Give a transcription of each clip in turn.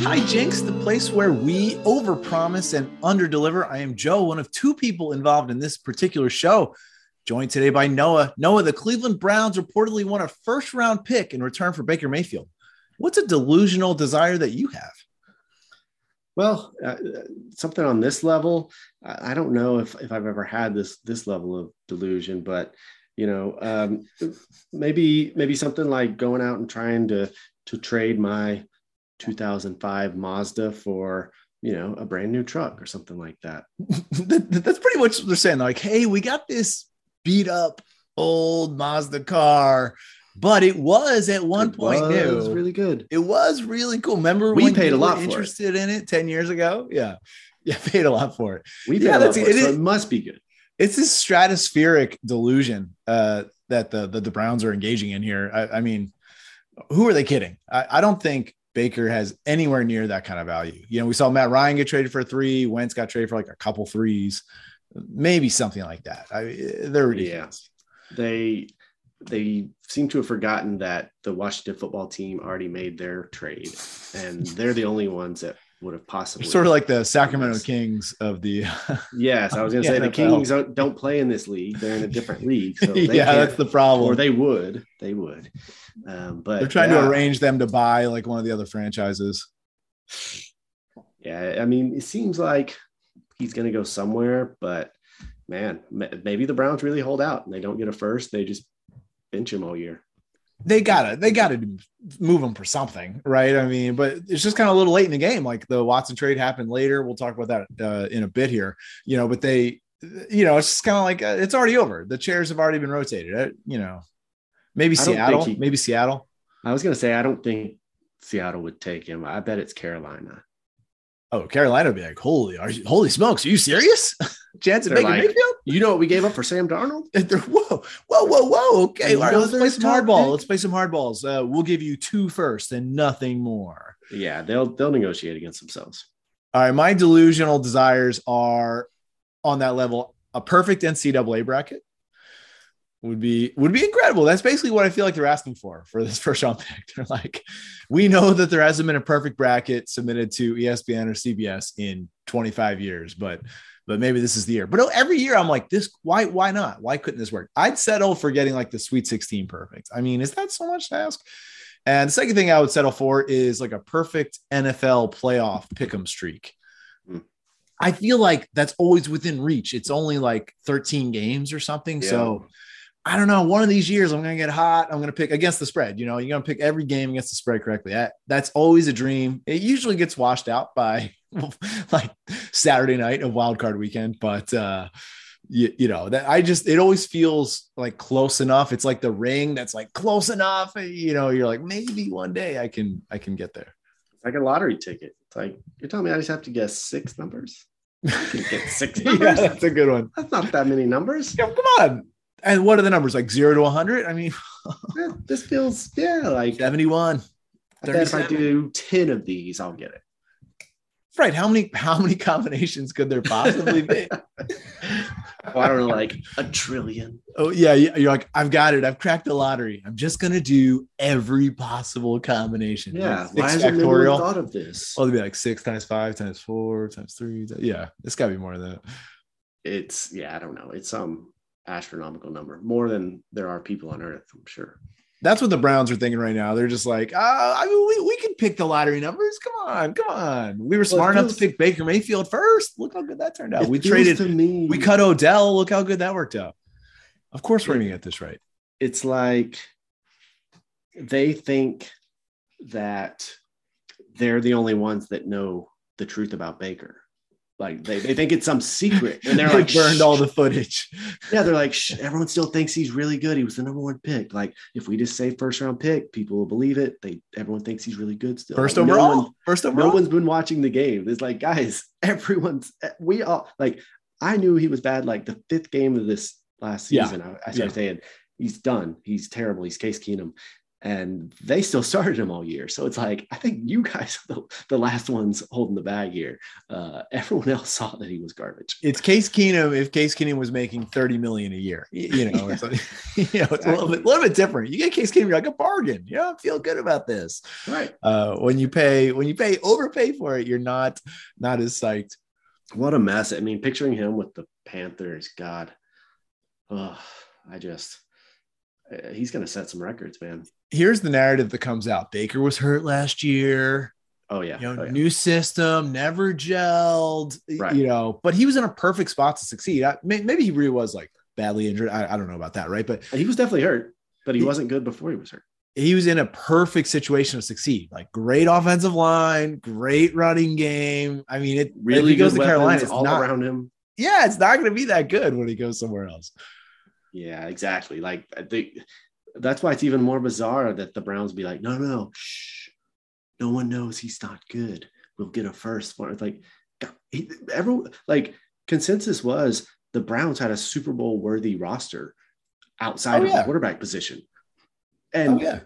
Hijinks, the place where we overpromise and underdeliver. I am Joe, one of two people involved in this particular show. Joined today by Noah. Noah, the Cleveland Browns reportedly won a first round pick in return for Baker Mayfield. What's a delusional desire that you have? Well, uh, something on this level, I I don't know if, if I've ever had this this level of delusion, but you know, um, maybe maybe something like going out and trying to to trade my 2005 Mazda for you know a brand new truck or something like that. That- That's pretty much what they're saying. Like, hey, we got this beat up old Mazda car, but it was at one It point was new. really good. It was really cool. Remember We when paid a lot were for it. interested in it 10 years ago? Yeah. Yeah, paid a lot for it. We Yeah, yeah, that's- it, it so it must be good. It's this stratospheric delusion uh, that the, that the Browns are engaging in here. I, I mean, who are they kidding? I, I don't think Baker has anywhere near that kind of value. You know, we saw Matt Ryan get traded for three, Wentz got traded for like a couple threes, maybe something like that. I, they're ridiculous. They they seem to have forgotten that the Washington football team already made their trade, and they're the only ones that would have possibly Sort of like the Sacramento. Kings of the. Yes, I was going to say the NFL. Kings don't, don't play in this league; they're in a different league. So they yeah, that's the problem. or they would, they would. Um, but They're trying yeah, to arrange them to buy like one of the other franchises. Yeah, I mean, it seems like he's going to go somewhere, but man, maybe the Browns really hold out and they don't get a first; they just bench him all year. They gotta they gotta move him for something right? I mean but it's just kind of a little late in the game like the watson trade happened later. We'll talk about that uh, in a bit here you know but they you know it's just kind of like uh, it's already over. The chairs have already been rotated. Uh, you know maybe seattle he- maybe seattle. I was going to say I don't think Seattle would take him. I bet it's Carolina. oh carolina would be like holy are you, holy smokes are you serious They're Baker like, Mayfield? You know what we gave up for Sam Darnold? And they're, whoa, whoa, whoa, whoa. Okay, right, let's play some hardball. Let's play some hardballs. Uh, we'll give you two first and nothing more. Yeah, they'll they'll negotiate against themselves. All right, my delusional desires are on that level. A perfect NCAA bracket would be would be incredible. That's basically what I feel like they're asking for for this first round pick. They're like, we know that there hasn't been a perfect bracket submitted to ESPN or CBS in 25 years, but but maybe this is the year. But every year I'm like, this why why not? Why couldn't this work? I'd settle for getting like the Sweet 16 perfect. I mean, is that so much to ask? And the second thing I would settle for is like a perfect NFL playoff pick'em streak. Hmm. I feel like that's always within reach. It's only like 13 games or something. So I don't know. One of these years, I'm going to get hot. I'm going to pick against the spread. You know, you're going to pick every game against the spread correctly. That, that's always a dream. It usually gets washed out by like Saturday night of wild card weekend, but uh, you, you know that I just it always feels like close enough. It's like the ring that's like close enough. You know, you're like maybe one day I can I can get there. It's like a lottery ticket. It's like you're telling me I just have to guess six numbers. I can get six yeah, that's a good one. That's not that many numbers. Yeah, come on. And what are the numbers like zero to 100? I mean, This feels yeah like 71. I bet if I do ten of these, I'll get it. Right. How many how many combinations could there possibly be? Oh, I don't know, like a trillion. oh yeah, you're like, I've got it. I've cracked the lottery. I'm just gonna do every possible combination. Yeah. Like Why hasn't anyone thought of this? Well, it'd be like six times five times four times three. Yeah, it's gotta be more than that. It's yeah, I don't know. It's some astronomical number, more than there are people on Earth. I'm sure. That's what the Browns are thinking right now. They're just like, uh, I mean, we, we can pick the lottery numbers. Come on, come on. We were Well, smart enough to pick Baker Mayfield first. Look how good that turned out. We traded, to me. we cut Odell. Look how good that worked out. Of course, we're gonna get this right. it's like they think that they're the only ones that know the truth about Baker. Like they, they think it's some secret, and they're They like burned all the footage. Yeah, they're like, Shh, everyone still thinks he's really good. He was the number one pick. Like, if we just say first round pick, people will believe it. They everyone thinks he's really good still. First Like, no overall. no one's been watching the game. It's like, guys, everyone's we all like. I knew he was bad like the fifth game of this last Yeah. season. I, I started saying he's done. He's terrible. He's Case Keenum. And they still started him all year. So it's like I think you guys are the, the last ones holding the bag here. Uh, everyone else saw that he was garbage. It's Case Keenum if Case Keenum was making 30 million a year. You, know, it's, like, you know, it's a little bit, little bit different. You get Case Keenum, you're like a bargain. You know, feel good about this. Right. Uh, when you pay, when you pay overpay for it, you're not not as psyched. What a mess. I mean, picturing him with the Panthers, God. Oh, I just Uh, he's going to set some records, man. Here's the narrative that comes out. Baker was hurt last year. Oh yeah, You know, oh, yeah. new system, never gelled. Right. You know, but he was in a perfect spot to succeed. I, maybe he really was like badly injured. I, I don't know about that, right? But he was definitely hurt, but he He- wasn't good before he was hurt. he was in a perfect situation to succeed. Like great offensive line, great running game. I mean, it Really goes to Carolina. It's all not, around him. yeah, it's not going to be that good when he goes somewhere else. Yeah, exactly. Like uh, I that's why it's even more bizarre that the Browns be like, no, no, shh, no one knows he's not good. We'll get a first one. it. Like, he, everyone, like consensus was the Browns had a Super Bowl worthy roster outside Oh, of yeah. the quarterback position, and Oh yeah,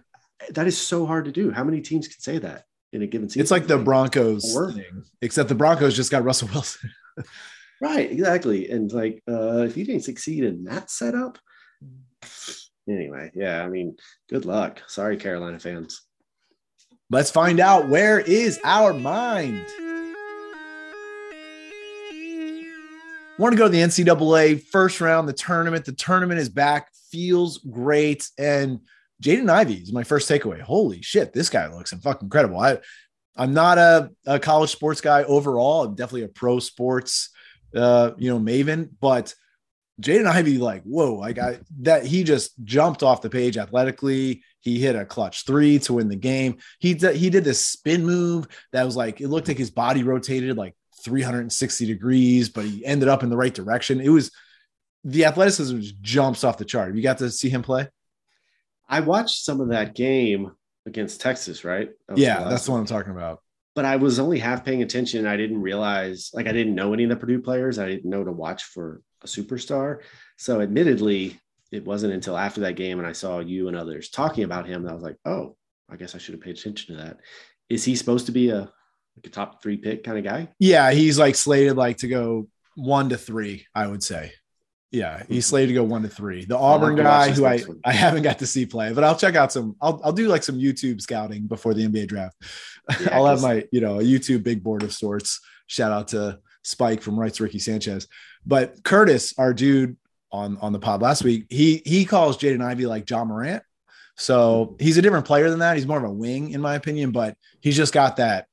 that is so hard to do. How many teams can say that in a given season? it's like the Broncos thing, except the Broncos just got Russell Wilson. Right, exactly. And like uh if you didn't succeed in that setup, anyway, yeah, I mean, good luck. Sorry, Carolina fans. Let's find out where is our mind. Want to go to the NCAA first round, the tournament. The tournament is back, feels great. And Jaden Ivey is my first takeaway. Holy shit, this guy looks fucking incredible. I, I'm not a, a college sports guy overall. I'm definitely a pro sports, uh, you know, maven. But Jaden Ivey, like, whoa, I that he just jumped off the page athletically. He hit a clutch three to win the game. He did, he did this spin move that was like it looked like his body rotated like 360 degrees, but he ended up in the right direction. It was the athleticism just jumps off the chart. You got to see him play? I watched some of that game against Texas, right? That Yeah, that's the one I'm talking about. But I was only half paying attention. I didn't realize, like, I didn't know any of the Purdue players. I didn't know to watch for a superstar. So, admittedly, it wasn't until after that game and I saw you and others talking about him that I was like, oh, I guess I should have paid attention to that. Is he supposed to be a like a top three pick kind of guy? Yeah, he's like slated like to go one to three, I would say. Yeah, he's slated to go one to three. The Auburn guy who I. I haven't got to see play, but I'll check out some. I'll, I'll do like some YouTube scouting before the NBA draft. Yeah, I'll have my you know a YouTube big board of sorts. Shout out to Spike from Rights Ricky Sanchez, but Curtis, our dude on on the pod last week, he he calls Jaden Ivey like Ja Morant. So he's a different player than that. He's more of a wing, in my opinion, but he's just got that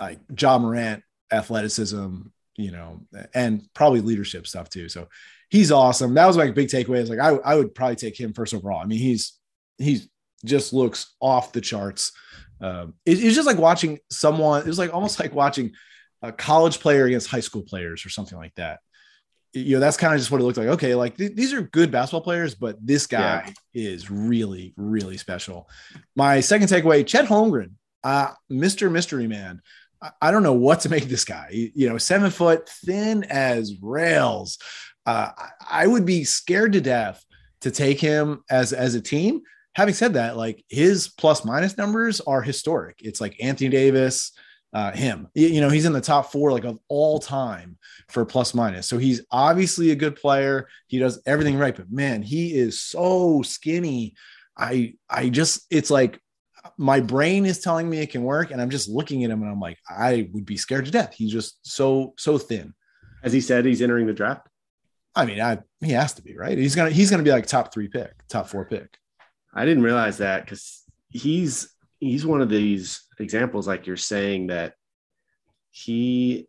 like Ja Morant athleticism, you know, and probably leadership stuff too. So he's awesome. That was my big takeaway. Is like I, I would probably take him first overall. I mean, he's he's just looks off the charts. Um, it- it's just like watching someone. It was like almost like watching a college player against high school players or something like that. You know, that's kind of just what it looked like. Okay, like th- these are good basketball players, but this guy is really, really special. My second takeaway: Chet Holmgren, uh, Mr. Mystery Man. I- I don't know what to make this guy. You- You know, seven foot, thin as rails. Uh, I- would be scared to death to take him as as a team. Having said that, like his plus minus numbers are historic. It's like Anthony Davis, uh, him. You know, he's in the top four like of all time for plus minus. So he's obviously a good player. He does everything right, but man, he is so skinny. I I just it's like my brain is telling me it can work, and I'm just looking at him and I'm like, I would be scared to death. He's just so so thin. As he said, he's entering the draft. I mean, I he has to be right. He's gonna he's gonna be like top three pick, top four pick. I didn't realize that because he's he's one of these examples, like you're saying, that he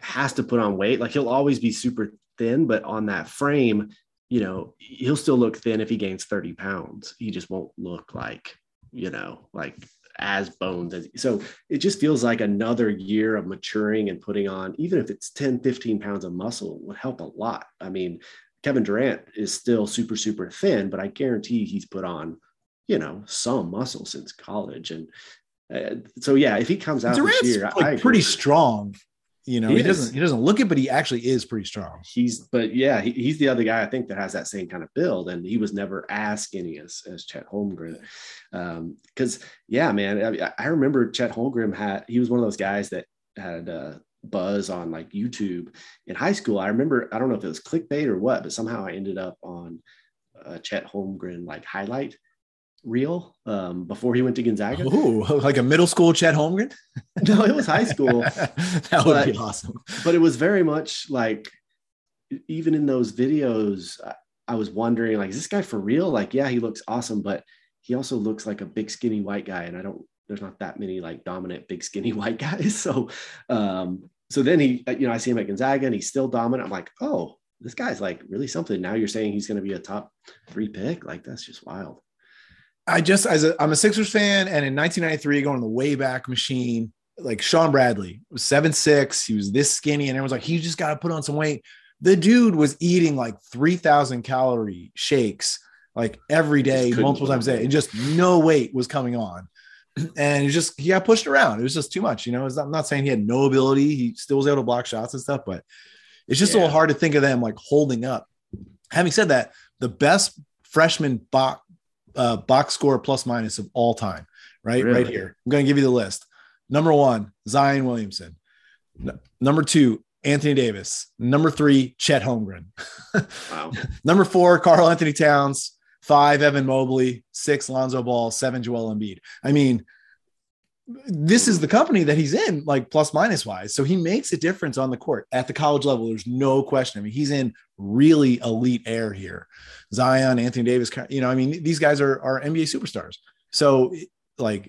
has to put on weight. Like he'll always be super thin, but on that frame, you know, he'll still look thin if he gains 30 pounds. He just won't look like, you know, like as bones as so it just feels like another year of maturing and putting on even if it's 10 15 pounds of muscle would help a lot i mean kevin durant is still super super thin but i guarantee he's put on you know some muscle since college and uh, so yeah if he comes out Durant's this year like I agree. pretty strong. You know, He he, doesn't he doesn't look it, but he actually is pretty strong. He's, but yeah, he, he's the other guy I think that has that same kind of build, and he was never as skinny as as Chet Holmgren. Because yeah, man, I, I remember Chet Holmgren had he was one of those guys that had uh, buzz on like YouTube in high school. I remember I don't know if it was clickbait or what, but somehow I ended up on uh, Chet Holmgren like highlight reel um, before he went to Gonzaga. Ooh, like a middle school Chet Holmgren. No, it was high school. that would be awesome. but it was very much like even in those videos I- i was wondering like is this guy for real like yeah he looks awesome but he also looks like a big skinny white guy and i don't there's not that many like dominant big skinny white guys so um so then he you know i see him at gonzaga and he's still dominant i'm like oh this guy's like really something now you're saying he's going to be a top three pick like that's just wild I just as a I'm a Sixers fan, and in 1993, going to the way back machine, like Shawn Bradley was seven six. He was this skinny, and everyone's like, he just got to put on some weight. The dude was eating like 3,000 calorie shakes like every day, multiple times a day, and just no weight was coming on. And he just he got pushed around. It was just too much. You know, I'm not saying he had no ability. He still was able to block shots and stuff, but it's just a little hard to think of them like holding up. Having said that, the best freshman box uh, box score plus minus of all time, right? Right here. I'm going to give you the list. Number one, Zion Williamson. N- number two, Anthony Davis. Number three, Chet Holmgren. wow Number four, Karl-Anthony Towns. Five, Evan Mobley. Six, Lonzo Ball. Seven, Joel Embiid. I mean, this is the company that he's in, like plus minus wise. So he makes a difference on the court at the college level. There's no question. I mean, he's in really elite air here. Zion, Anthony Davis, you know, I mean, these guys are, are NBA superstars. So, like,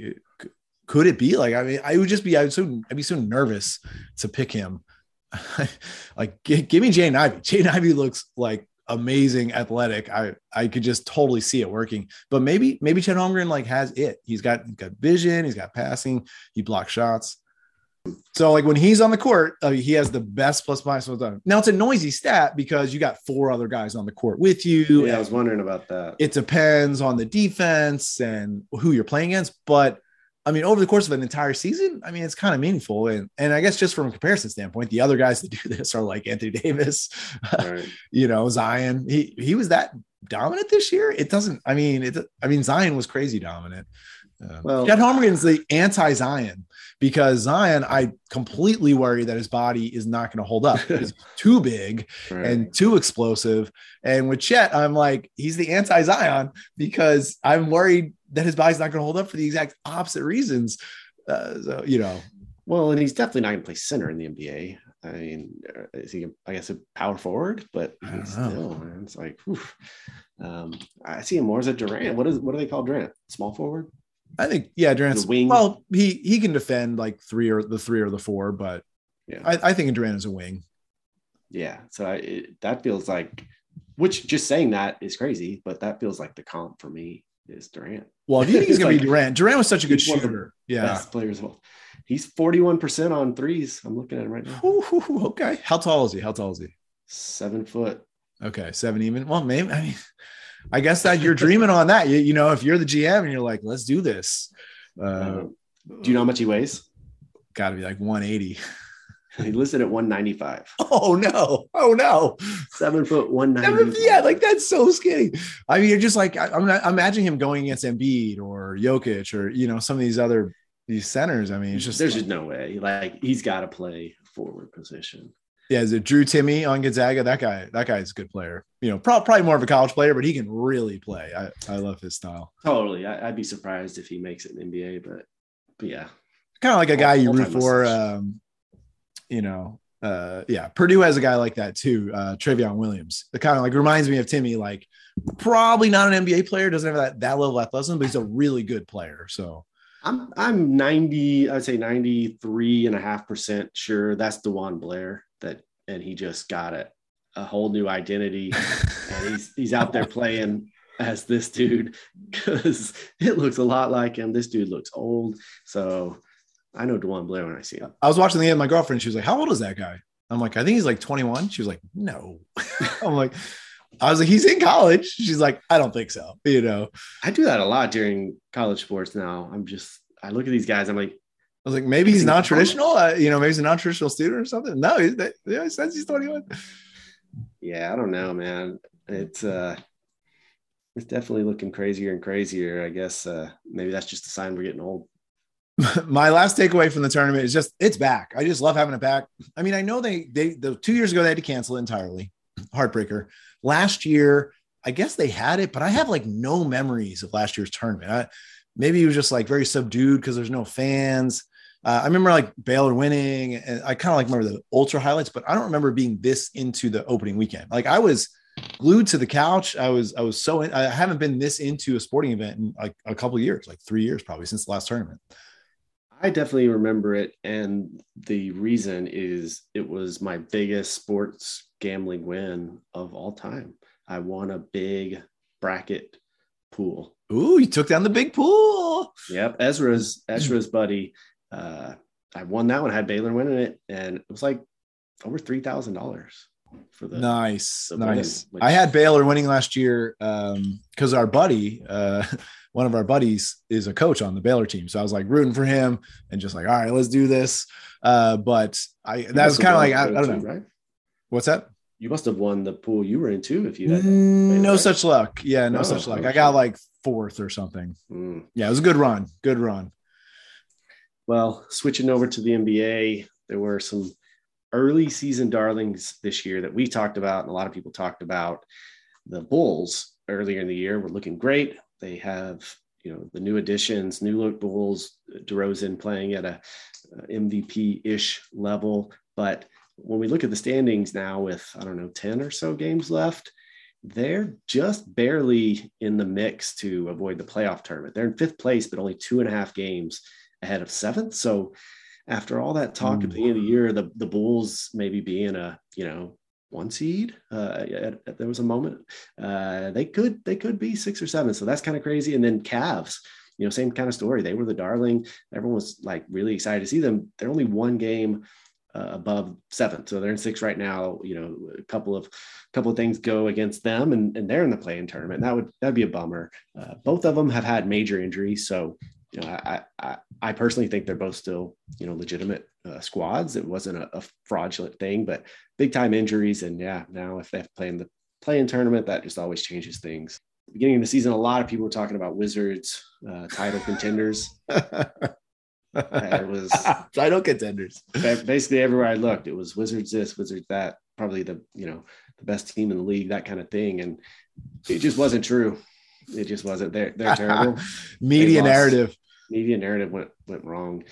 could it be like, I mean, I would just be, I would so, I'd be so nervous to pick him. like, gi- give me Jaden Ivey. Jaden Ivey looks like amazing athletic. I, I could just totally see it working, but maybe, maybe Chet Holmgren like has it. He's got, he's got vision, he's got passing, he blocks shots. So like when he's on the court, uh, he has the best plus minus all time. Now it's a noisy stat because you got four other guys on the court with you. yeah i was wondering about that it depends on the defense and who you're playing against. But I mean, over the course of an entire season, I mean, it's kind of meaningful. And and I guess just from a comparison standpoint, the other guys that do this are like Anthony Davis, Right. you know, Zion. He he was that dominant this year. It doesn't. I mean, it. I mean, Zion was crazy dominant. Uh, Well- Chet Holmgren's the anti-Zion because Zion, I completely worry that his body is not going to hold up. He's too big right. and too explosive. And with Chet, I'm like, he's the anti Zion because I'm worried that his body's not going to hold up for the exact opposite reasons. Uh, so, you know, Well, and he's definitely not going to play center in the NBA. I mean, is he? I guess a power forward, but I don't he's know. still, man, it's like, um, I see him more as a Durant. What is what do they call Durant? Small forward. I think, yeah, Durant's The wing. well, he he can defend like three or the three or the four, but Yeah, I, I think Durant is a wing. yeah. So I, it, that feels like, which just saying that is crazy, but that feels like the comp for me is Durant. Well, if you think he's going to like- be Durant, Durant was such a good He's one of the shooter. Yeah. Best players of all. He's forty-one percent on threes. I'm looking at him right now. Ooh, okay. How tall is he? How tall is he? Seven foot. Okay, seven even. Well, maybe. I mean, I guess that you're dreaming on that. You, you know, if you're the GM and you're like, let's do this, uh, Uh, do you know how much he weighs? got to be like 180. He listed at 195. Oh no! Oh no! Seven foot one Never- yeah, like that's so skinny. I mean, you're just like I, I'm, not, I'm imagining him going against Embiid or Jokic or you know some of these other these centers. I mean, it's just there's like- just no way. Like he's got to play forward position. yeah. Is it Drew Timme on Gonzaga? That guy, that guy's a good player. You know, prob- probably more of a college player, but he can really play. I, I love his style. Totally. I, I'd be surprised if he makes it in NBA, but but yeah. Kind of like a guy you root for. Um, you know, uh, yeah, Purdue has a guy like that too. Uh, Trevion Williams. It kind of like reminds me of Timme. Like probably not an NBA player, doesn't have that that level of athleticism, but he's a really good player. So I'm I'm 90, I'd say 93 and a half percent sure that's DeJuan Blair that and he just got it a whole new identity and he's he's out there playing as this dude because it looks a lot like him. This dude looks old. So I know DeJuan Blair when I see him. I was watching the end. My girlfriend, she was like, "How old is that guy?" I'm like, "I think he's like 21." She was like, "No." I'm like, I was like, "He's in college." She's like, "I don't think so." You know, I do that a lot during college sports now. I'm just I look at these guys, I'm like, I was like, maybe he's not traditional. Uh, you know, maybe he's a non-traditional student or something. No, he's, yeah, he says he's 21. Yeah, I don't know, man. It's uh it's definitely looking crazier and crazier. I guess uh maybe that's just a sign we're getting old. My last takeaway from the tournament is just it's back. I just love having it back. I mean, I know they they the two years ago they had to cancel it entirely. Heartbreaker. Last year, I guess they had it, but I have like no memories of last year's tournament. I, maybe it was just like very subdued because there's no fans. Uh, I remember like Baylor winning, and I kind of like remember the ultra highlights, but I don't remember being this into the opening weekend. Like I was glued to the couch. I was I was so in, I haven't been this into a sporting event in like a couple years, like three years probably since the last tournament. I definitely remember it, and the reason is it was my biggest sports gambling win of all time. I won a big bracket pool. Ooh, you took down the big pool. Yep, Ezra's Ezra's buddy uh, I won that one, I had Baylor winning it, and it was like over three thousand dollars for the nice, the nice. win, which- I had Baylor winning last year because our buddy, uh, one of our buddies, is a coach on the Baylor team. So I was like rooting for him and just like, all right, let's do this. Uh, but I that was kind of like I, I don't know too, right? what's that. You must have won the pool you were in too if you had. Mm, no such luck. Yeah, no Oh, such luck. I got like fourth or something. Mm. Yeah, it was a good run. Good run. Well, switching over to the NBA, there were some early season darlings this year that we talked about, and a lot of people talked about. The Bulls earlier in the year were looking great. They have, you know, the new additions, new look Bulls, DeRozan playing at a uh, MVP ish level. But when we look at the standings now, with I don't know, 10 or so games left, they're just barely in the mix to avoid the playoff tournament. They're in fifth place, but only two and a half games ahead of seventh. So after all that talk at the end of the year, the, the Bulls maybe being a, you know, one seed, uh, at, at- there was a moment, uh, they could, they could be six or seven. So that's kind of crazy. And then Cavs, you know, same kind of story. They were the darling. Everyone was like really excited to see them. They're only one game uh, above seventh. So they're in six right now. You know, a couple of couple of things go against them, and, and they're in the play-in tournament. And that would that'd be a bummer. Uh, both of them have had major injuries, so you know, I I, I personally think they're both still you know legitimate uh, squads. It wasn't a, a fraudulent thing, but big time injuries, and yeah, now if they have to play in the play-in tournament, that just always changes things. Beginning of the season, a lot of people were talking about Wizards uh, title contenders. It was title contenders. ba- basically everywhere I looked, it was Wizards this, Wizards that, probably the you know the best team in the league, that kind of thing, and it just wasn't true. It just wasn't. They're they're terrible. Media They narrative. Media narrative went went wrong.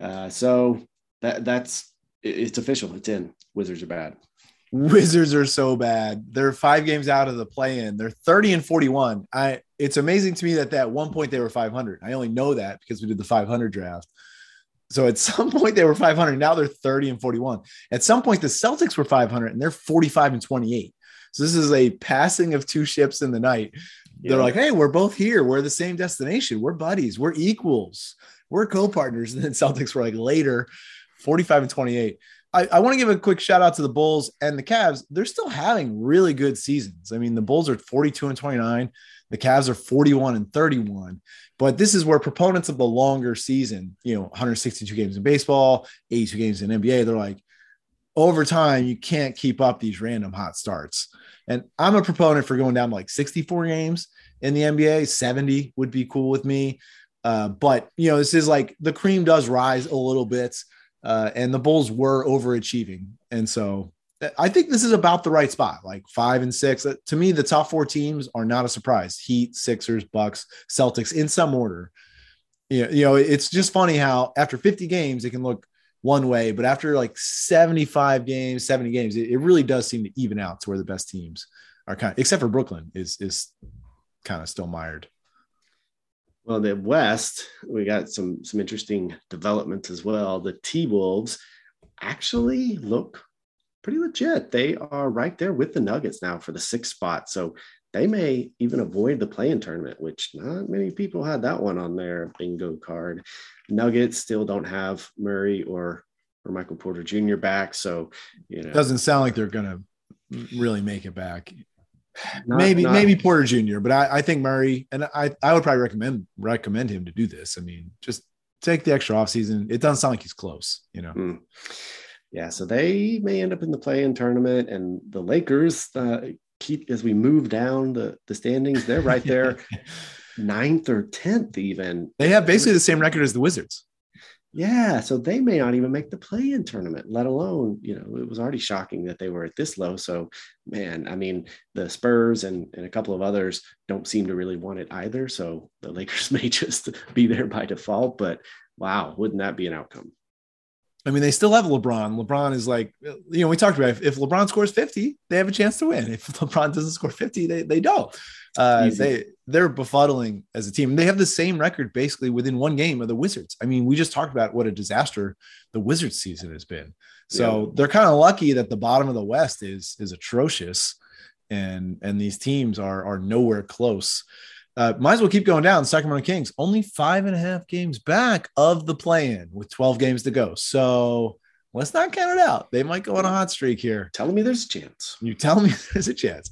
Uh, so that that's it- it's official. It's in. Wizards are bad. Wizards are so bad. They're five games out of the play-in. They're 30 and 41. I it's amazing to me that at one point they were 500. I only know that because we did the 500 draft. So at some point they were 500. Now they're 30 and 41. At some point the Celtics were 500 and they're 45 and 28. So this is a passing of two ships in the night. They're like, hey, we're both here. We're the same destination. We're buddies. We're equals. We're co-partners. And then Celtics were like later, 45 and 28. I, I want to give a quick shout out to the Bulls and the Cavs. They're still having really good seasons. I mean, the Bulls are 42 and 29. The Cavs are 41 and 31. But this is where proponents of the longer season, you know, 162 games in baseball, 82 games in NBA, they're like, over time, you can't keep up these random hot starts. And I'm a proponent for going down to like 64 games in the NBA. 70 would be cool with me. Uh, but, you know, this is like the cream does rise a little bit. Uh, and the Bulls were overachieving. And so I think this is about the right spot, like five and six. Uh, To me, the top four teams are not a surprise Heat, Sixers, Bucks, Celtics in some order. You know, you know, it's just funny how after 50 games, it can look one way, but after like 75 games, 70 games, it, it really does seem to even out to where the best teams are kind of, except for Brooklyn is, is kind of still mired. Well, the West, we got some some interesting developments as well. The T Wolves actually look pretty legit. They are right there with the Nuggets now for the sixth spot. So they may even avoid the play-in tournament, which not many people had that one on their bingo card. Nuggets still don't have Murray or or Michael Porter Jr. back. So you know Doesn't sound like they're going to really make it back. not- maybe not- maybe Porter Jr., but I, I think Murray and I I would probably recommend recommend him to do this. I mean, just take the extra offseason. It doesn't sound like he's close, you know. Hmm. Yeah, so they may end up in the play-in tournament, and the Lakers uh, keep as we move down the the standings. They're right there, ninth or tenth, even. They have basically the same record as the Wizards. Yeah, so they may not even make the play-in tournament, let alone, you know, it was already shocking that they were at this low. So, man, I mean, the Spurs and, and a couple of others don't seem to really want it either. So the Lakers may just be there by default. But wow, wouldn't that be an outcome? I mean, they still have LeBron. LeBron is like, you know, we talked about if, if LeBron scores 50, they have a chance to win. If LeBron doesn't score 50, they, they don't. Uh, they they're befuddling as a team. They have the same record basically within one game of the Wizards. I mean, we just talked about what a disaster the Wizards season has been. So yeah. they're kind of lucky that the bottom of the West is is atrocious, and and these teams are are nowhere close. Uh, might as well keep going down. Sacramento Kings only five and a half games back of the play-in with 12 games to go. So let's not count it out. They might go on a hot streak here. Telling me there's a chance. You tell me there's a chance.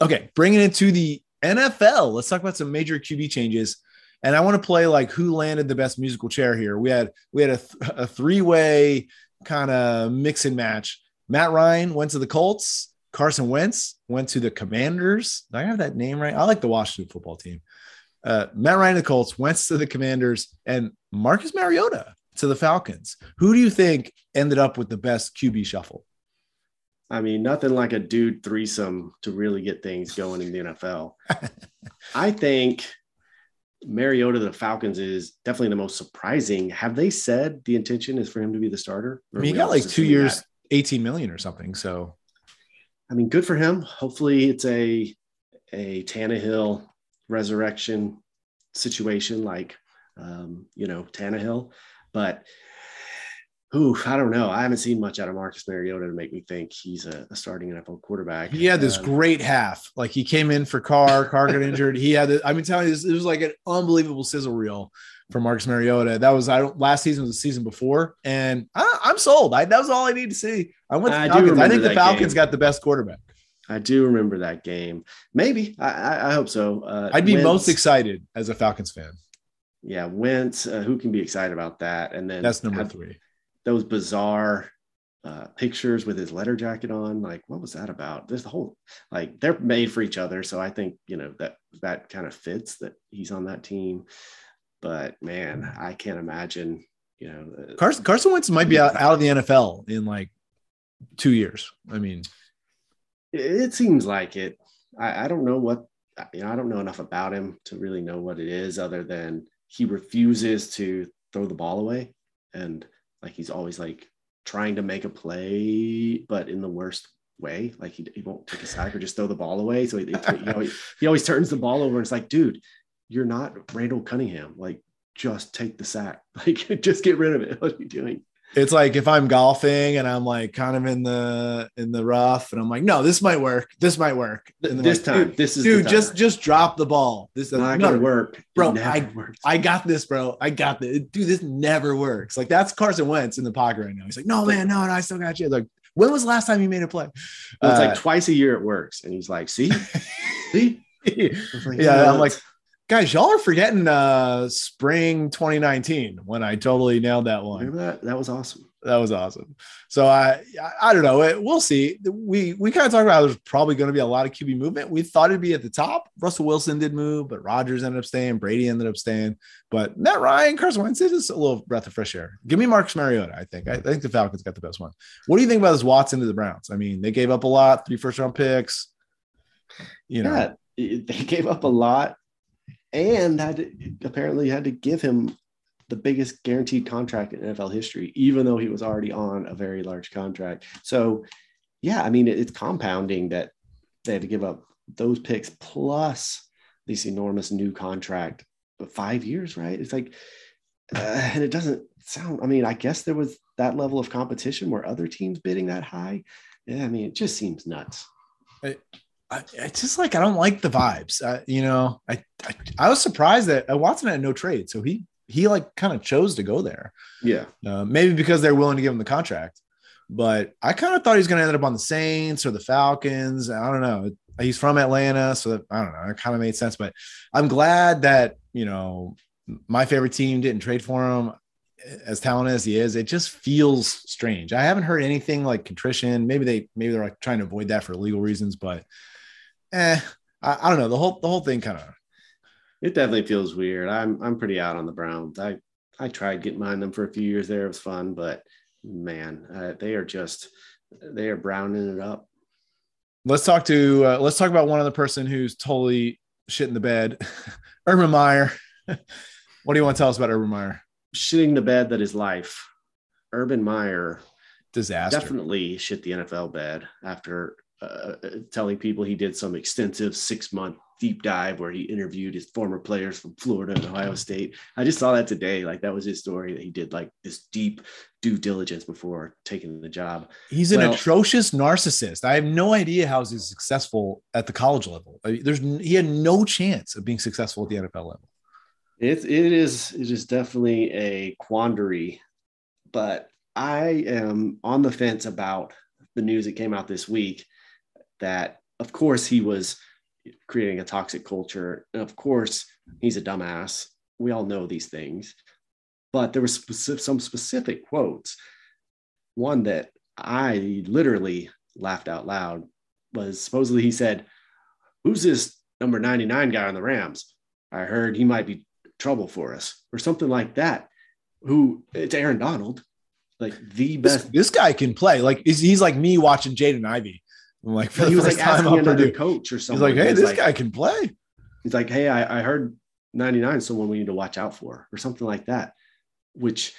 Okay, bringing it to the NFL. Let's talk about some major QB changes. And I want to play like who landed the best musical chair here. We had we had a, th- a three way kind of mix and match. Matt Ryan went to the Colts. Carson Wentz went to the Commanders. Do I have that name right? I like the Washington football team. Uh, Matt Ryan to the Colts, Wentz to the Commanders, and Marcus Mariota to the Falcons. Who do you think ended up with the best QB shuffle? I mean, nothing like a dude threesome to really get things going in the NFL. I think Mariota the Falcons is definitely the most surprising. Have they said the intention is for him to be the starter? I mean, he got like two years, that? 18 million or something. So, I mean, good for him. Hopefully, it's a a Tannehill resurrection situation, like um, you know Tannehill. But Ooh, I don't know. I haven't seen much out of Marcus Mariota to make me think he's a, a starting NFL quarterback. He had this um, great half. Like he came in for Carr, Carr got injured. He had, I've been telling you, this, it was like an unbelievable sizzle reel for Marcus Mariota. That was I don't last season was the season before, and I, am sold. I, that was all I need to see. I went. I. I think the Falcons game. got the best quarterback. I do remember that game. Maybe I, I hope so. Uh, I'd be Wentz, most excited as a Falcons fan. Yeah, Wentz. Uh, who can be excited about that? And then that's number three those bizarre uh, pictures with his letter jacket on. Like, what was that about? There's the whole like they're made for each other. So I think you know that that kind of fits that he's on that team. But man, I can't imagine. You know, uh, Carson Carson Wentz might be out, out of the NFL in like two years. I mean, it, seems like it. I, I don't know what you know. I don't know enough about him to really know what it is, other than he refuses to throw the ball away and like he's always like trying to make a play, but in the worst way. Like he, he won't take a sack or just throw the ball away. So he, you know, he, he always turns the ball over. And it's like, dude, you're not Randall Cunningham. Like, just take the sack. Like, just get rid of it. What are you doing? it's like if I'm golfing and I'm like kind of in the in the rough and I'm like, no, this might work. This might work. this like, time, this is dude. Just just drop the ball. This is not gonna work, bro. I works. I got this, bro. I got this, dude. This never works. Like that's Carson Wentz in the pocket right now. He's like, no, man, no, no, I still got you. Like, when was the last time you made a play? Well, it's uh, like twice a year it works, and he's like, see, see. Like, yeah, I'm like, guys, y'all are forgetting uh spring 2019 when I totally nailed that one. Remember that? That was awesome. That was awesome. So I, I, I don't know. It, We'll see. We we kind of talked about there's probably going to be a lot of QB movement. We thought it'd be at the top. Russell Wilson did move, but Rodgers ended up staying. Brady ended up staying. But Matt Ryan, Carson Wentz is a little breath of fresh air. Give me Marcus Mariota. I think. I think the Falcons got the best one. What do you think about this Watson to the Browns? I mean, they gave up a lot, three first round picks. You know, yeah, they gave up a lot and had to, apparently had to give him the biggest guaranteed contract in NFL history, even though he was already on a very large contract. So, yeah, I mean, it's compounding that they had to give up those picks plus this enormous new contract, but five years, right? It's like, uh, and it doesn't sound. I mean, I guess there was that level of competition where other teams bidding that high. Yeah, I mean, it just seems nuts. I, I, it's just like I don't like the vibes. Uh, you know, I, I, I was surprised that uh, Watson had no trade, so he he like kind of chose to go there. Yeah, uh, maybe because they're willing to give him the contract. But I kind of thought he was going to end up on the Saints or the Falcons. I don't know. He's from Atlanta, so that, I don't know. It kind of made sense. But I'm glad that you know my favorite team didn't trade for him as talented as he is, it just feels strange. I haven't heard anything like contrition. Maybe they maybe they're like trying to avoid that for legal reasons, but eh, I, I don't know. The whole the whole thing kind of It definitely feels weird. I'm I'm pretty out on the Browns. I I tried getting behind them for a few years there. It was fun, but man, uh, they are just they are browning it up. let's talk to uh, let's talk about one other person who's totally shit in the bed. Urban Meyer. what do you want to tell us about Urban Meyer? Shitting the bed that is life. Urban Meyer Disaster. definitely shit the NFL bed after uh, telling people he did some extensive six month deep dive where he interviewed his former players from Florida and Ohio State. I just saw that today. Like that was his story that he did like this deep due diligence before taking the job. He's an Well- atrocious narcissist. I have no idea how he's successful at the college level. I mean, there's he had no chance of being successful at the NFL level. It it is it is definitely a quandary, but I am on the fence about the news that came out this week that of course he was creating a toxic culture and of course he's a dumbass. We all know these things. But there were speci- some specific quotes. One that I literally laughed out loud was supposedly he said, "Who's this number 99 guy on the Rams? I heard he might be trouble for us or something like that. Who it's Aaron Donald, like the best. this guy can play. Like he's, he's like me watching Jaden Ivey. I'm like for he was like time asking another coach or something. He's like, hey, He's this like- guy can play. He's like, hey, I, I heard 99 someone we need to watch out for or something like that. Which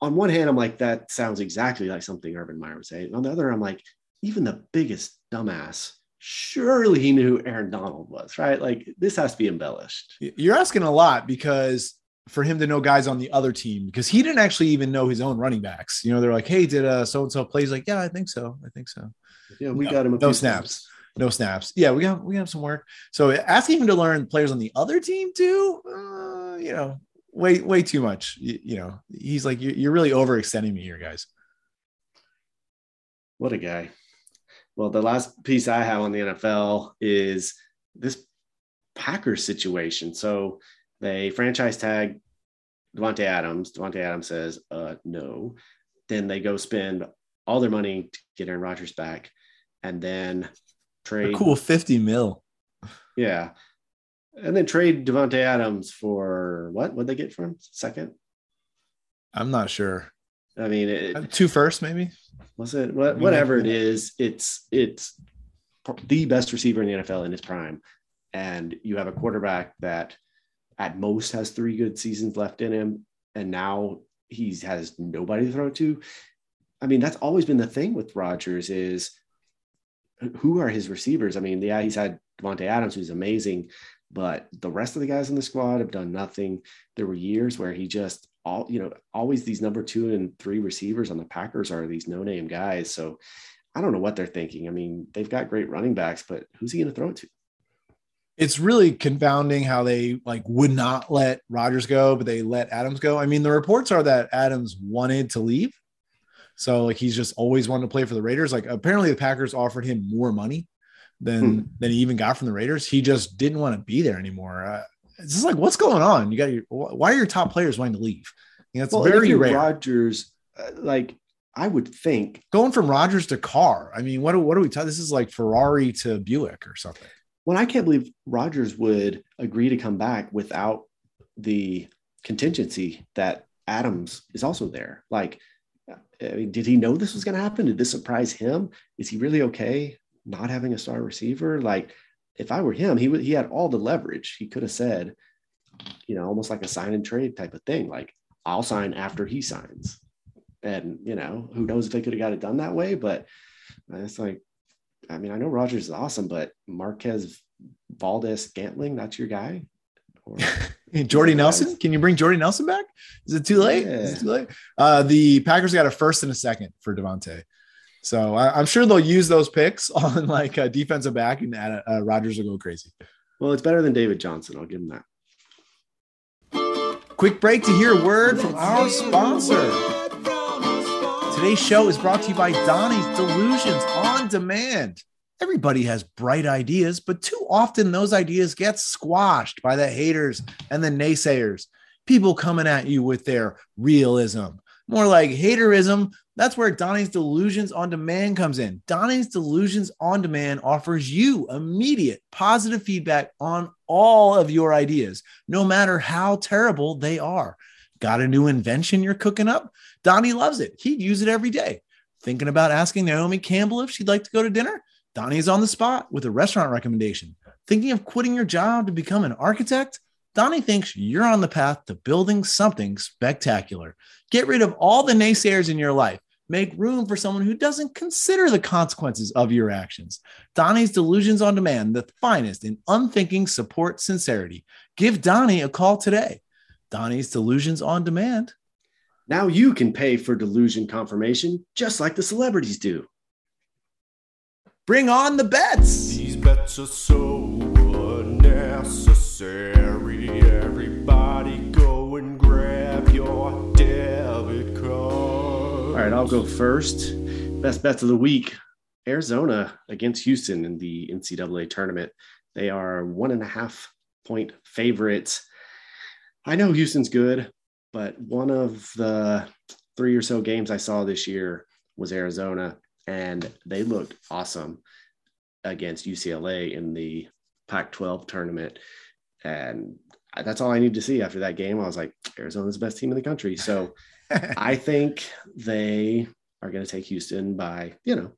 on one hand, I'm like, that sounds exactly like something Urban Meyer would say. And on the other, I'm like, even the biggest dumbass, surely he knew who Aaron Donald was, right? Like this has to be embellished. You're asking a lot because for him to know guys on the other team, because he didn't actually even know his own running backs. You know, they're like, hey, did uh so and so play? He's like, yeah, I think so. I think so. Yeah, we No, got him. A no snaps. times. No snaps. Yeah, we got we have some work. So asking him to learn players on the other team too, uh, you know, way way too much. You, you know, he's like, you're, you're really overextending me here, guys. What a guy. Well, the last piece I have on the NFL is this Packers situation. So they franchise tag Davante Adams. Davante Adams says, uh, no. Then they go spend all their money to get Aaron Rodgers back and then A trade. cool 50 mil. Yeah. And then trade Davante Adams for what? What'd they get for him? Second? I'm not sure. I mean, it, Uh, Two first, maybe. was it what, whatever it is? it's it's the best receiver in the nfl in his prime and you have a quarterback that at most has three good seasons left in him and now he has nobody to throw to. I mean that's always been the thing with Rodgers is who are his receivers? I mean yeah he's had Davante Adams who's amazing but the rest of the guys in the squad have done nothing. There were years where he just all you know always these number two and three receivers on the packers are these no-name guys. So i don't know what they're thinking. I mean they've got great running backs but who's he going to throw it to It's really confounding how they like would not let Rodgers go, but they let Adams go. I mean, the reports are that Adams wanted to leave. So like he's just always wanted to play for the Raiders. Like apparently the Packers offered him more money than Hmm. than he even got from the Raiders. He just didn't want to be there anymore. Uh, it's just like what's going on? You got your why are your top players wanting to leave? You know, it's if very rare. Rodgers, uh, like I would think, Going from Rodgers to Carr. I mean, what do, what are we talking? This is like Ferrari to Buick or something. Well, I can't believe Rodgers would agree to come back without the contingency that Adams is also there. Like, I mean, did he know this was going to happen? Did this surprise him? Is he really okay not having a star receiver? Like, if I were him, he would. He had all the leverage. He could have said, you know, almost like a sign and trade type of thing. Like, I'll sign after he signs. And you know, who knows if they could have got it done that way? But uh, it's like, I mean, I know Rodgers is awesome, but Marquez Valdes-Scantling, that's your guy. Or, Jordy Nelson. guys. Can you bring Jordy Nelson back? Is it too late? Is Yeah. it too late? Uh, the Packers got a first and a second for Davante. So I, I'm sure they'll use those picks on like a defensive back, and uh, uh, Rodgers will go crazy. well, it's better than David Johnson. I'll give him that. Quick break to hear a word from our sponsor. Today's show is brought to you by Donny's Delusions on Demand. Everybody has bright ideas, but too often those ideas get squashed by the haters and the naysayers. People coming at you with their realism, more like haterism. That's where Donny's Delusions on Demand comes in. Donny's Delusions on Demand offers you immediate positive feedback on all of your ideas, no matter how terrible they are. Got a new invention you're cooking up? Donny loves it. He'd use it every day. Thinking about asking Naomi Campbell if she'd like to go to dinner? Donny is on the spot with a restaurant recommendation. Thinking of quitting your job to become an architect? Donny thinks you're on the path to building something spectacular. Get rid of all the naysayers in your life. Make room for someone who doesn't consider the consequences of your actions. Donny's Delusions on Demand, the finest in unthinking support sincerity. Give Donny a call today. Donny's Delusions on Demand. Now you can pay for delusion confirmation just like the celebrities do. Bring on the bets. These bets are so unnecessary. Everybody go and grab your debit card. All right, I'll go first. Best bets of the week Arizona against Houston in the NCAA tournament. They are one and a half point favorites. I know Houston's good, but one of the three or so games I saw this year was Arizona, and they looked awesome against UCLA in the Pac 12 tournament. And that's all I need to see after that game. I was like, Arizona's the best team in the country. So I think they are going to take Houston by, you know,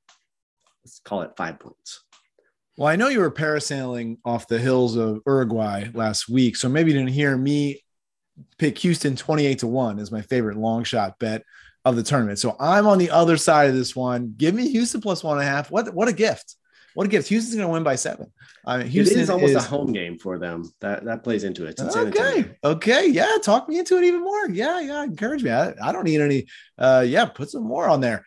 let's call it five points. Well, I know you were parasailing off the hills of Uruguay last week, so maybe you didn't hear me pick Houston 28 to 1 as my favorite long shot bet of the tournament. So I'm on the other side of this one. Give me Houston plus one and a half. What what a gift. What a gift. Houston's going to win by seven. I mean, Houston it is almost is, a home game for them. That that plays into it. Okay. Okay. Yeah. Talk me into it even more. Yeah. Yeah. Encourage me. I, I don't need any. Uh, yeah. Put some more on there.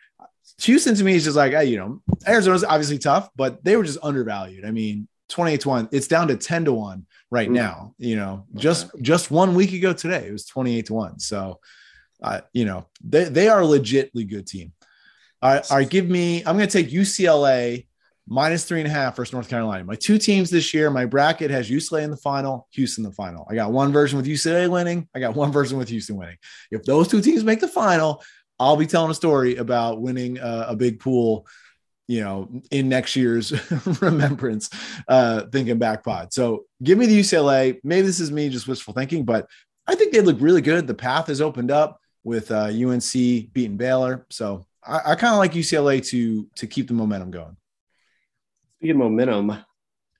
Houston to me is just like, hey, you know, Arizona's obviously tough, but they were just undervalued. I mean, 28 to 1. It's down to 10 to 1 right now. You know, just just one week ago today, it was 28 to 1. So uh, you know, they, they are a legitly good team. All right, all right, give me, I'm gonna take UCLA minus three and a half versus North Carolina. My two teams this year, my bracket has UCLA in the final, Houston in the final. I got one version with UCLA winning, I got one version with Houston winning. If those two teams make the final, I'll be telling a story about winning uh, a big pool, you know, in next year's remembrance, uh, thinking back pod. So give me the UCLA. Maybe this is me just wishful thinking, but I think they look really good. The path has opened up with uh, UNC beating Baylor. So I, I kind of like UCLA to to keep the momentum going. Speaking of momentum,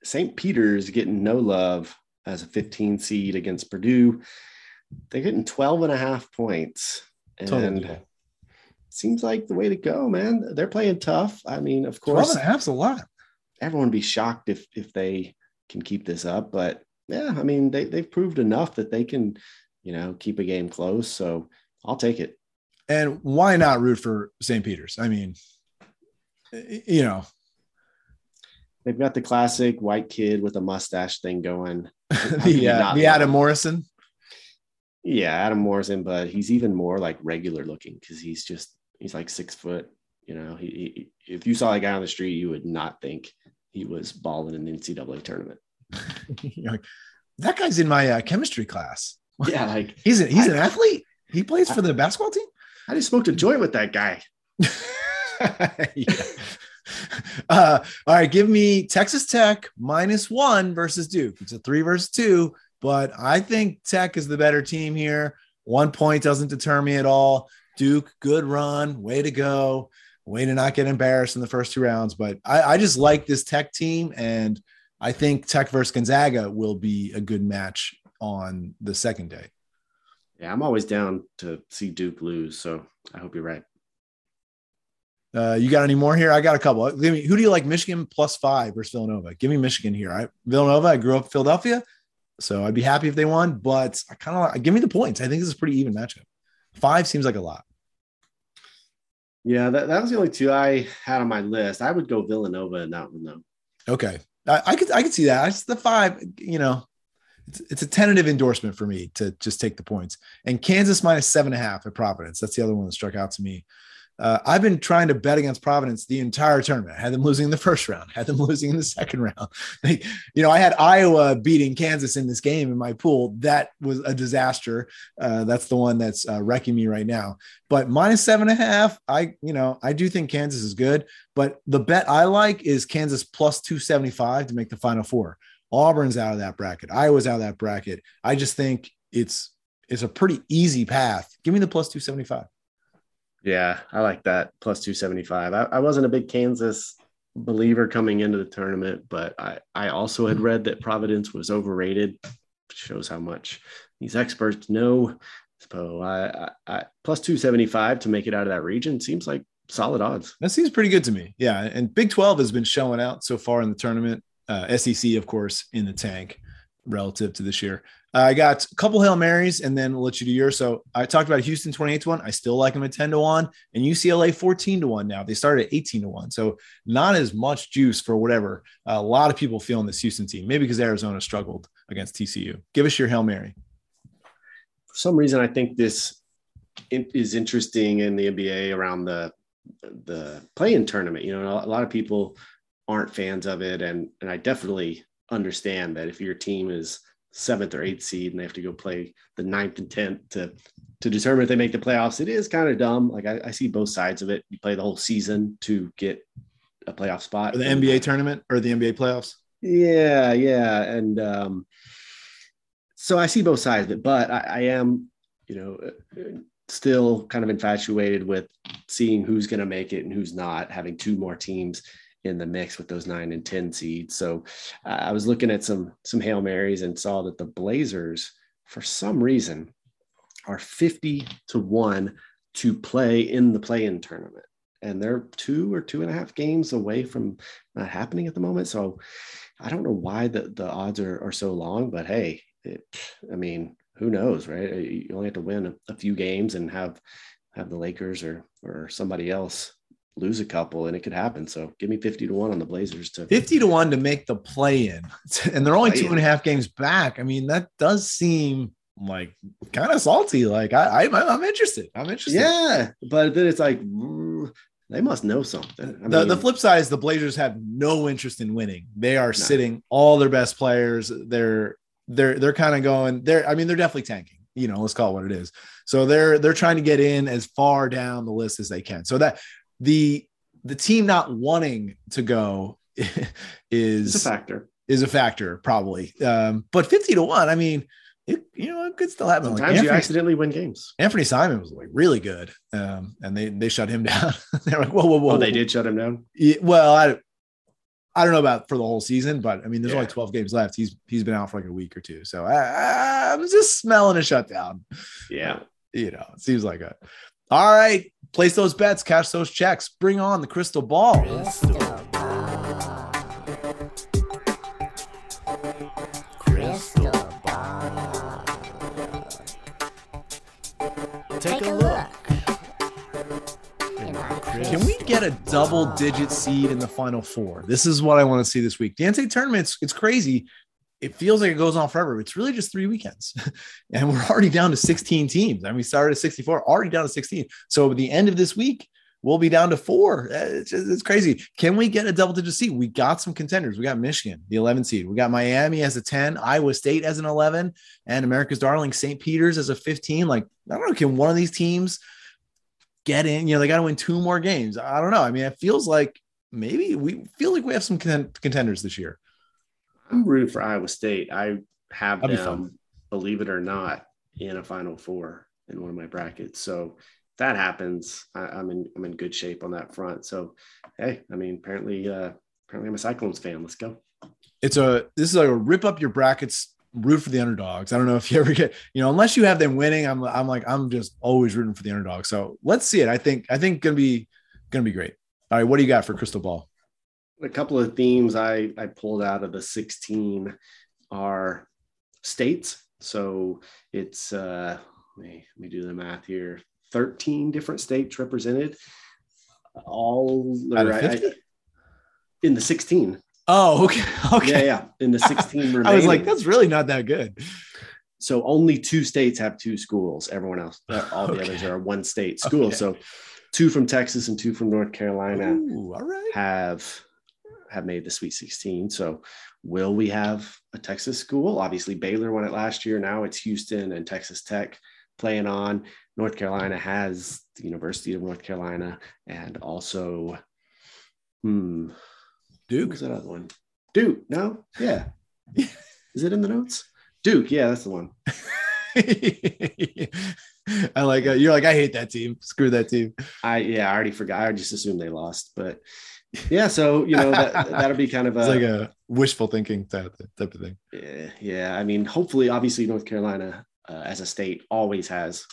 St. Peter's getting no love as a 15 seed against Purdue. They're getting 12 and a half points. And Totally. Seems like the way to go, man. They're playing tough. I mean, of 12 course, and a half's a lot. everyone would be shocked if if they can keep this up. But yeah, I mean, they, they've proved enough that they can, you know, keep a game close. So I'll take it. And why not root for St. Peter's? I mean, you know, They've got the classic white kid with a mustache thing going. the uh, the Adam? Morrison. Yeah, Adam Morrison, but he's even more like regular looking because he's just he's like six foot. You know, he, he if you saw a guy on the street, you would not think he was balling in the NCAA tournament. You're like, that guy's in my uh, chemistry class. Yeah, like He's an he's an athlete. He plays for the basketball team. I just smoked a joint with that guy. Yeah. Uh, all right, give me Texas Tech minus one versus Duke. It's a three versus two, but I think Tech is the better team here. One point doesn't deter me at all. Duke, good run, way to go, way to not get embarrassed in the first two rounds. But I, I just like this Tech team, and I think Tech versus Gonzaga will be a good match on the second day. Yeah, I'm always down to see Duke lose, so I hope you're right. Uh, you got any more here? I got a couple. Give me, who do you like? Michigan plus five versus Villanova. Give me Michigan here. I Villanova. I grew up in Philadelphia, so I'd be happy if they won. But I kind of give me the points. I think this is a pretty even matchup. Five seems like a lot. Yeah, that, that was the only two I had on my list. I would go Villanova in that one though. Okay, I, I could I could see that. It's the five. You know, it's it's a tentative endorsement for me to just take the points. And Kansas minus seven and a half at Providence. That's the other one that struck out to me Uh, I've been trying to bet against Providence the entire tournament. I had them losing in the first round, had them losing in the second round. You know, I had Iowa beating Kansas in this game in my pool. That was a disaster. Uh, that's the one that's uh, wrecking me right now. But minus seven and a half, I, you know, I do think Kansas is good. But the bet I like is Kansas plus 275 to make the final four. Auburn's out of that bracket. Iowa's out of that bracket. I just think it's it's a pretty easy path. Give me the plus 275. Yeah, I like that plus 275. I, I wasn't a big Kansas believer coming into the tournament, but I, I also had read that Providence was overrated. Shows how much these experts know. So I, I, I plus 275 to make it out of that region seems like solid odds. That seems pretty good to me. Yeah. And Big 12 has been showing out so far in the tournament. Uh, SEC, of course, in the tank relative to this year. Uh, I got a couple Hail Marys and then we'll let you do yours. So I talked about Houston 28 to 1. I still like them at 10 to 1 and UCLA 14 to 1 now. They started at 18 to 1. So not as much juice for whatever. Uh, a lot of people feeling this Houston team, maybe because Arizona struggled against TCU. Give us your Hail Mary. For some reason, I think this is interesting in the NBA around the the play-in tournament. You know, a lot of people aren't fans of it, and and I definitely understand that if your team is seventh or eighth seed and they have to go play the ninth and tenth to to determine if they make the playoffs, it is kind of dumb. Like I, I see both sides of it. You play the whole season to get a playoff spot. Or the NBA tournament or the NBA playoffs. Yeah, yeah, and um, so I see both sides of it, but I, I am, you know, still kind of infatuated with seeing who's going to make it and who's not. Having two more teams in the mix with those nine and ten seeds. So uh, I was looking at some some hail marys and saw that the Blazers, for some reason, are fifty to one to play in the play-in tournament, and they're two or two and a half games away from not happening at the moment. So I don't know why the the odds are are so long, but hey, it, I mean, who knows, right? You only have to win a, a few games and have have the Lakers or or somebody else lose a couple and it could happen. So give me 50 to one on the Blazers to 50 to one to make the play in. And they're only two and a half games back. I mean, that does seem like kind of salty. Like I, I am interested. I'm interested. Yeah. But then it's like, mm, they must know something. I the, mean, the flip side is the Blazers have no interest in winning. They are no. sitting all their best players. They're, they're, they're kind of going there. I mean, they're definitely tanking you know let's call it what it is so they're they're trying to get in as far down the list as they can so that the the team not wanting to go is it's a factor. Is a factor probably. Um, but fifty to one, I mean, it, you know, it could still happen. Sometimes like Anthony, you accidentally win games. Anthony Simon was like really good, um, and they they shut him down. They're like, whoa, whoa, whoa. Oh, they did shut him down. Yeah, well, I I don't know about for the whole season, but I mean, there's yeah. only 12 games left. He's he's been out for like a week or two, so I, I'm just smelling a shutdown. Yeah, you know, it seems like a all right, place those bets, cash those checks. Bring on the crystal ball. Crystal ball. Crystal ball. Take a look. Can we get a double digit seed in the final four? This is what I want to see this week. The NCAA tournament's it's crazy it feels like it goes on forever. It's really just three weekends. and we're already down to 16 teams. I mean, we started at 64, already down to 16. So at the end of this week, we'll be down to four. Uh, it's, just, it's crazy. Can we get a double digit seed? We got some contenders. We got Michigan, the 11 seed. We got Miami as a 10, Iowa State as an 11, and America's darling St. Peter's as a 15. Like, I don't know, can one of these teams get in? You know, they got to win two more games. I don't know. I mean, it feels like maybe we feel like we have some contenders this year. I'm rooting for Iowa State. I have That'd them, believe it or not, in a Final Four in one of my brackets. So if that happens, I, am in I'm in good shape on that front. So hey, I mean, apparently, uh, apparently, I'm a Cyclones fan. Let's go. It's a this is like a rip up your brackets root for the underdogs. I don't know if you ever get, you know, unless you have them winning, I'm I'm like I'm just always rooting for the underdog. So let's see it. I think I think gonna be gonna be great. All right, what do you got for crystal ball? A couple of themes I, I pulled out of the 16 are states. So it's, uh, let me, let me do the math here 13 different states represented. All right, in the 16. Oh, okay. Okay. Yeah, yeah. In the 16 I was like, that's really not that good. So only two states have two schools. Everyone else, all the okay. others are one state school. Okay. So two from Texas and two from North Carolina Ooh, all right. have have made the Sweet 16. So will we have a Texas school? Obviously, Baylor won it last year. Now it's Houston and Texas Tech playing on. North Carolina has the University of North Carolina and also hmm Duke. was that other one? Duke. No, yeah. Is it in the notes? Duke. Yeah, that's the one. I like uh, you're like I hate that team. Screw that team. I yeah, I already forgot. I just assumed they lost, but yeah. So you know that that'll be kind of It's a, like a wishful thinking type, type of thing. yeah, yeah. I mean, hopefully, obviously, North Carolina uh, as a state always has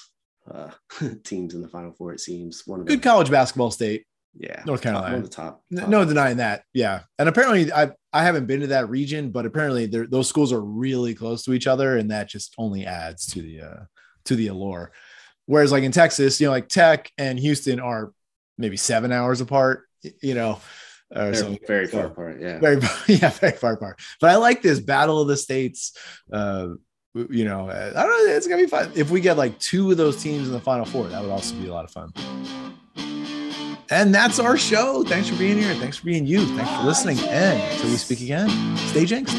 uh, teams in the Final Four. It seems one of the Good college basketball state. yeah, North top- Carolina. one of the top. Top. No denying that. Yeah. And apparently I I haven't been to that region, but apparently those schools are really close to each other and that just only adds to the uh to the allure. Whereas like in Texas, you know, like Tech and Houston are maybe 7 hours apart, you know, or They're something. very far apart. Yeah, Very yeah, very far apart. But I like this battle of the states uh you know, uh, I don't know. It's gonna be fun if we get like two of those teams in the final four. That would also be a lot of fun. And that's our show. Thanks for being here. Thanks for being you. Thanks for listening. And until we speak again, stay jinxed.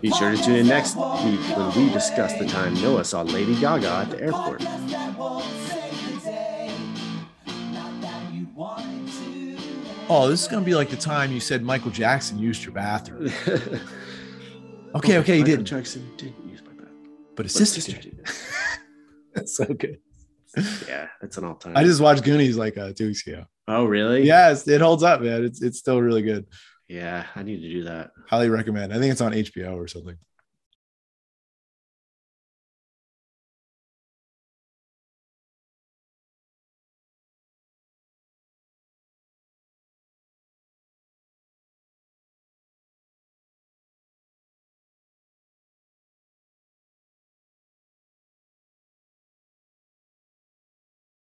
be sure to tune in next week when we discuss the time Noah saw Lady Gaga at the airport. Oh, this is gonna be like the time you said Michael Jackson used your bathroom. Okay, okay, he didn't, Jackson didn't use my bathroom. but his but sister sister did. did. That's so good. Yeah, that's an all time. I just watched Goonies like uh, two weeks ago. oh really? Yes, it holds up, man. It's it's still really good. Yeah, I need to do that. Highly recommend. I think it's on HBO or something.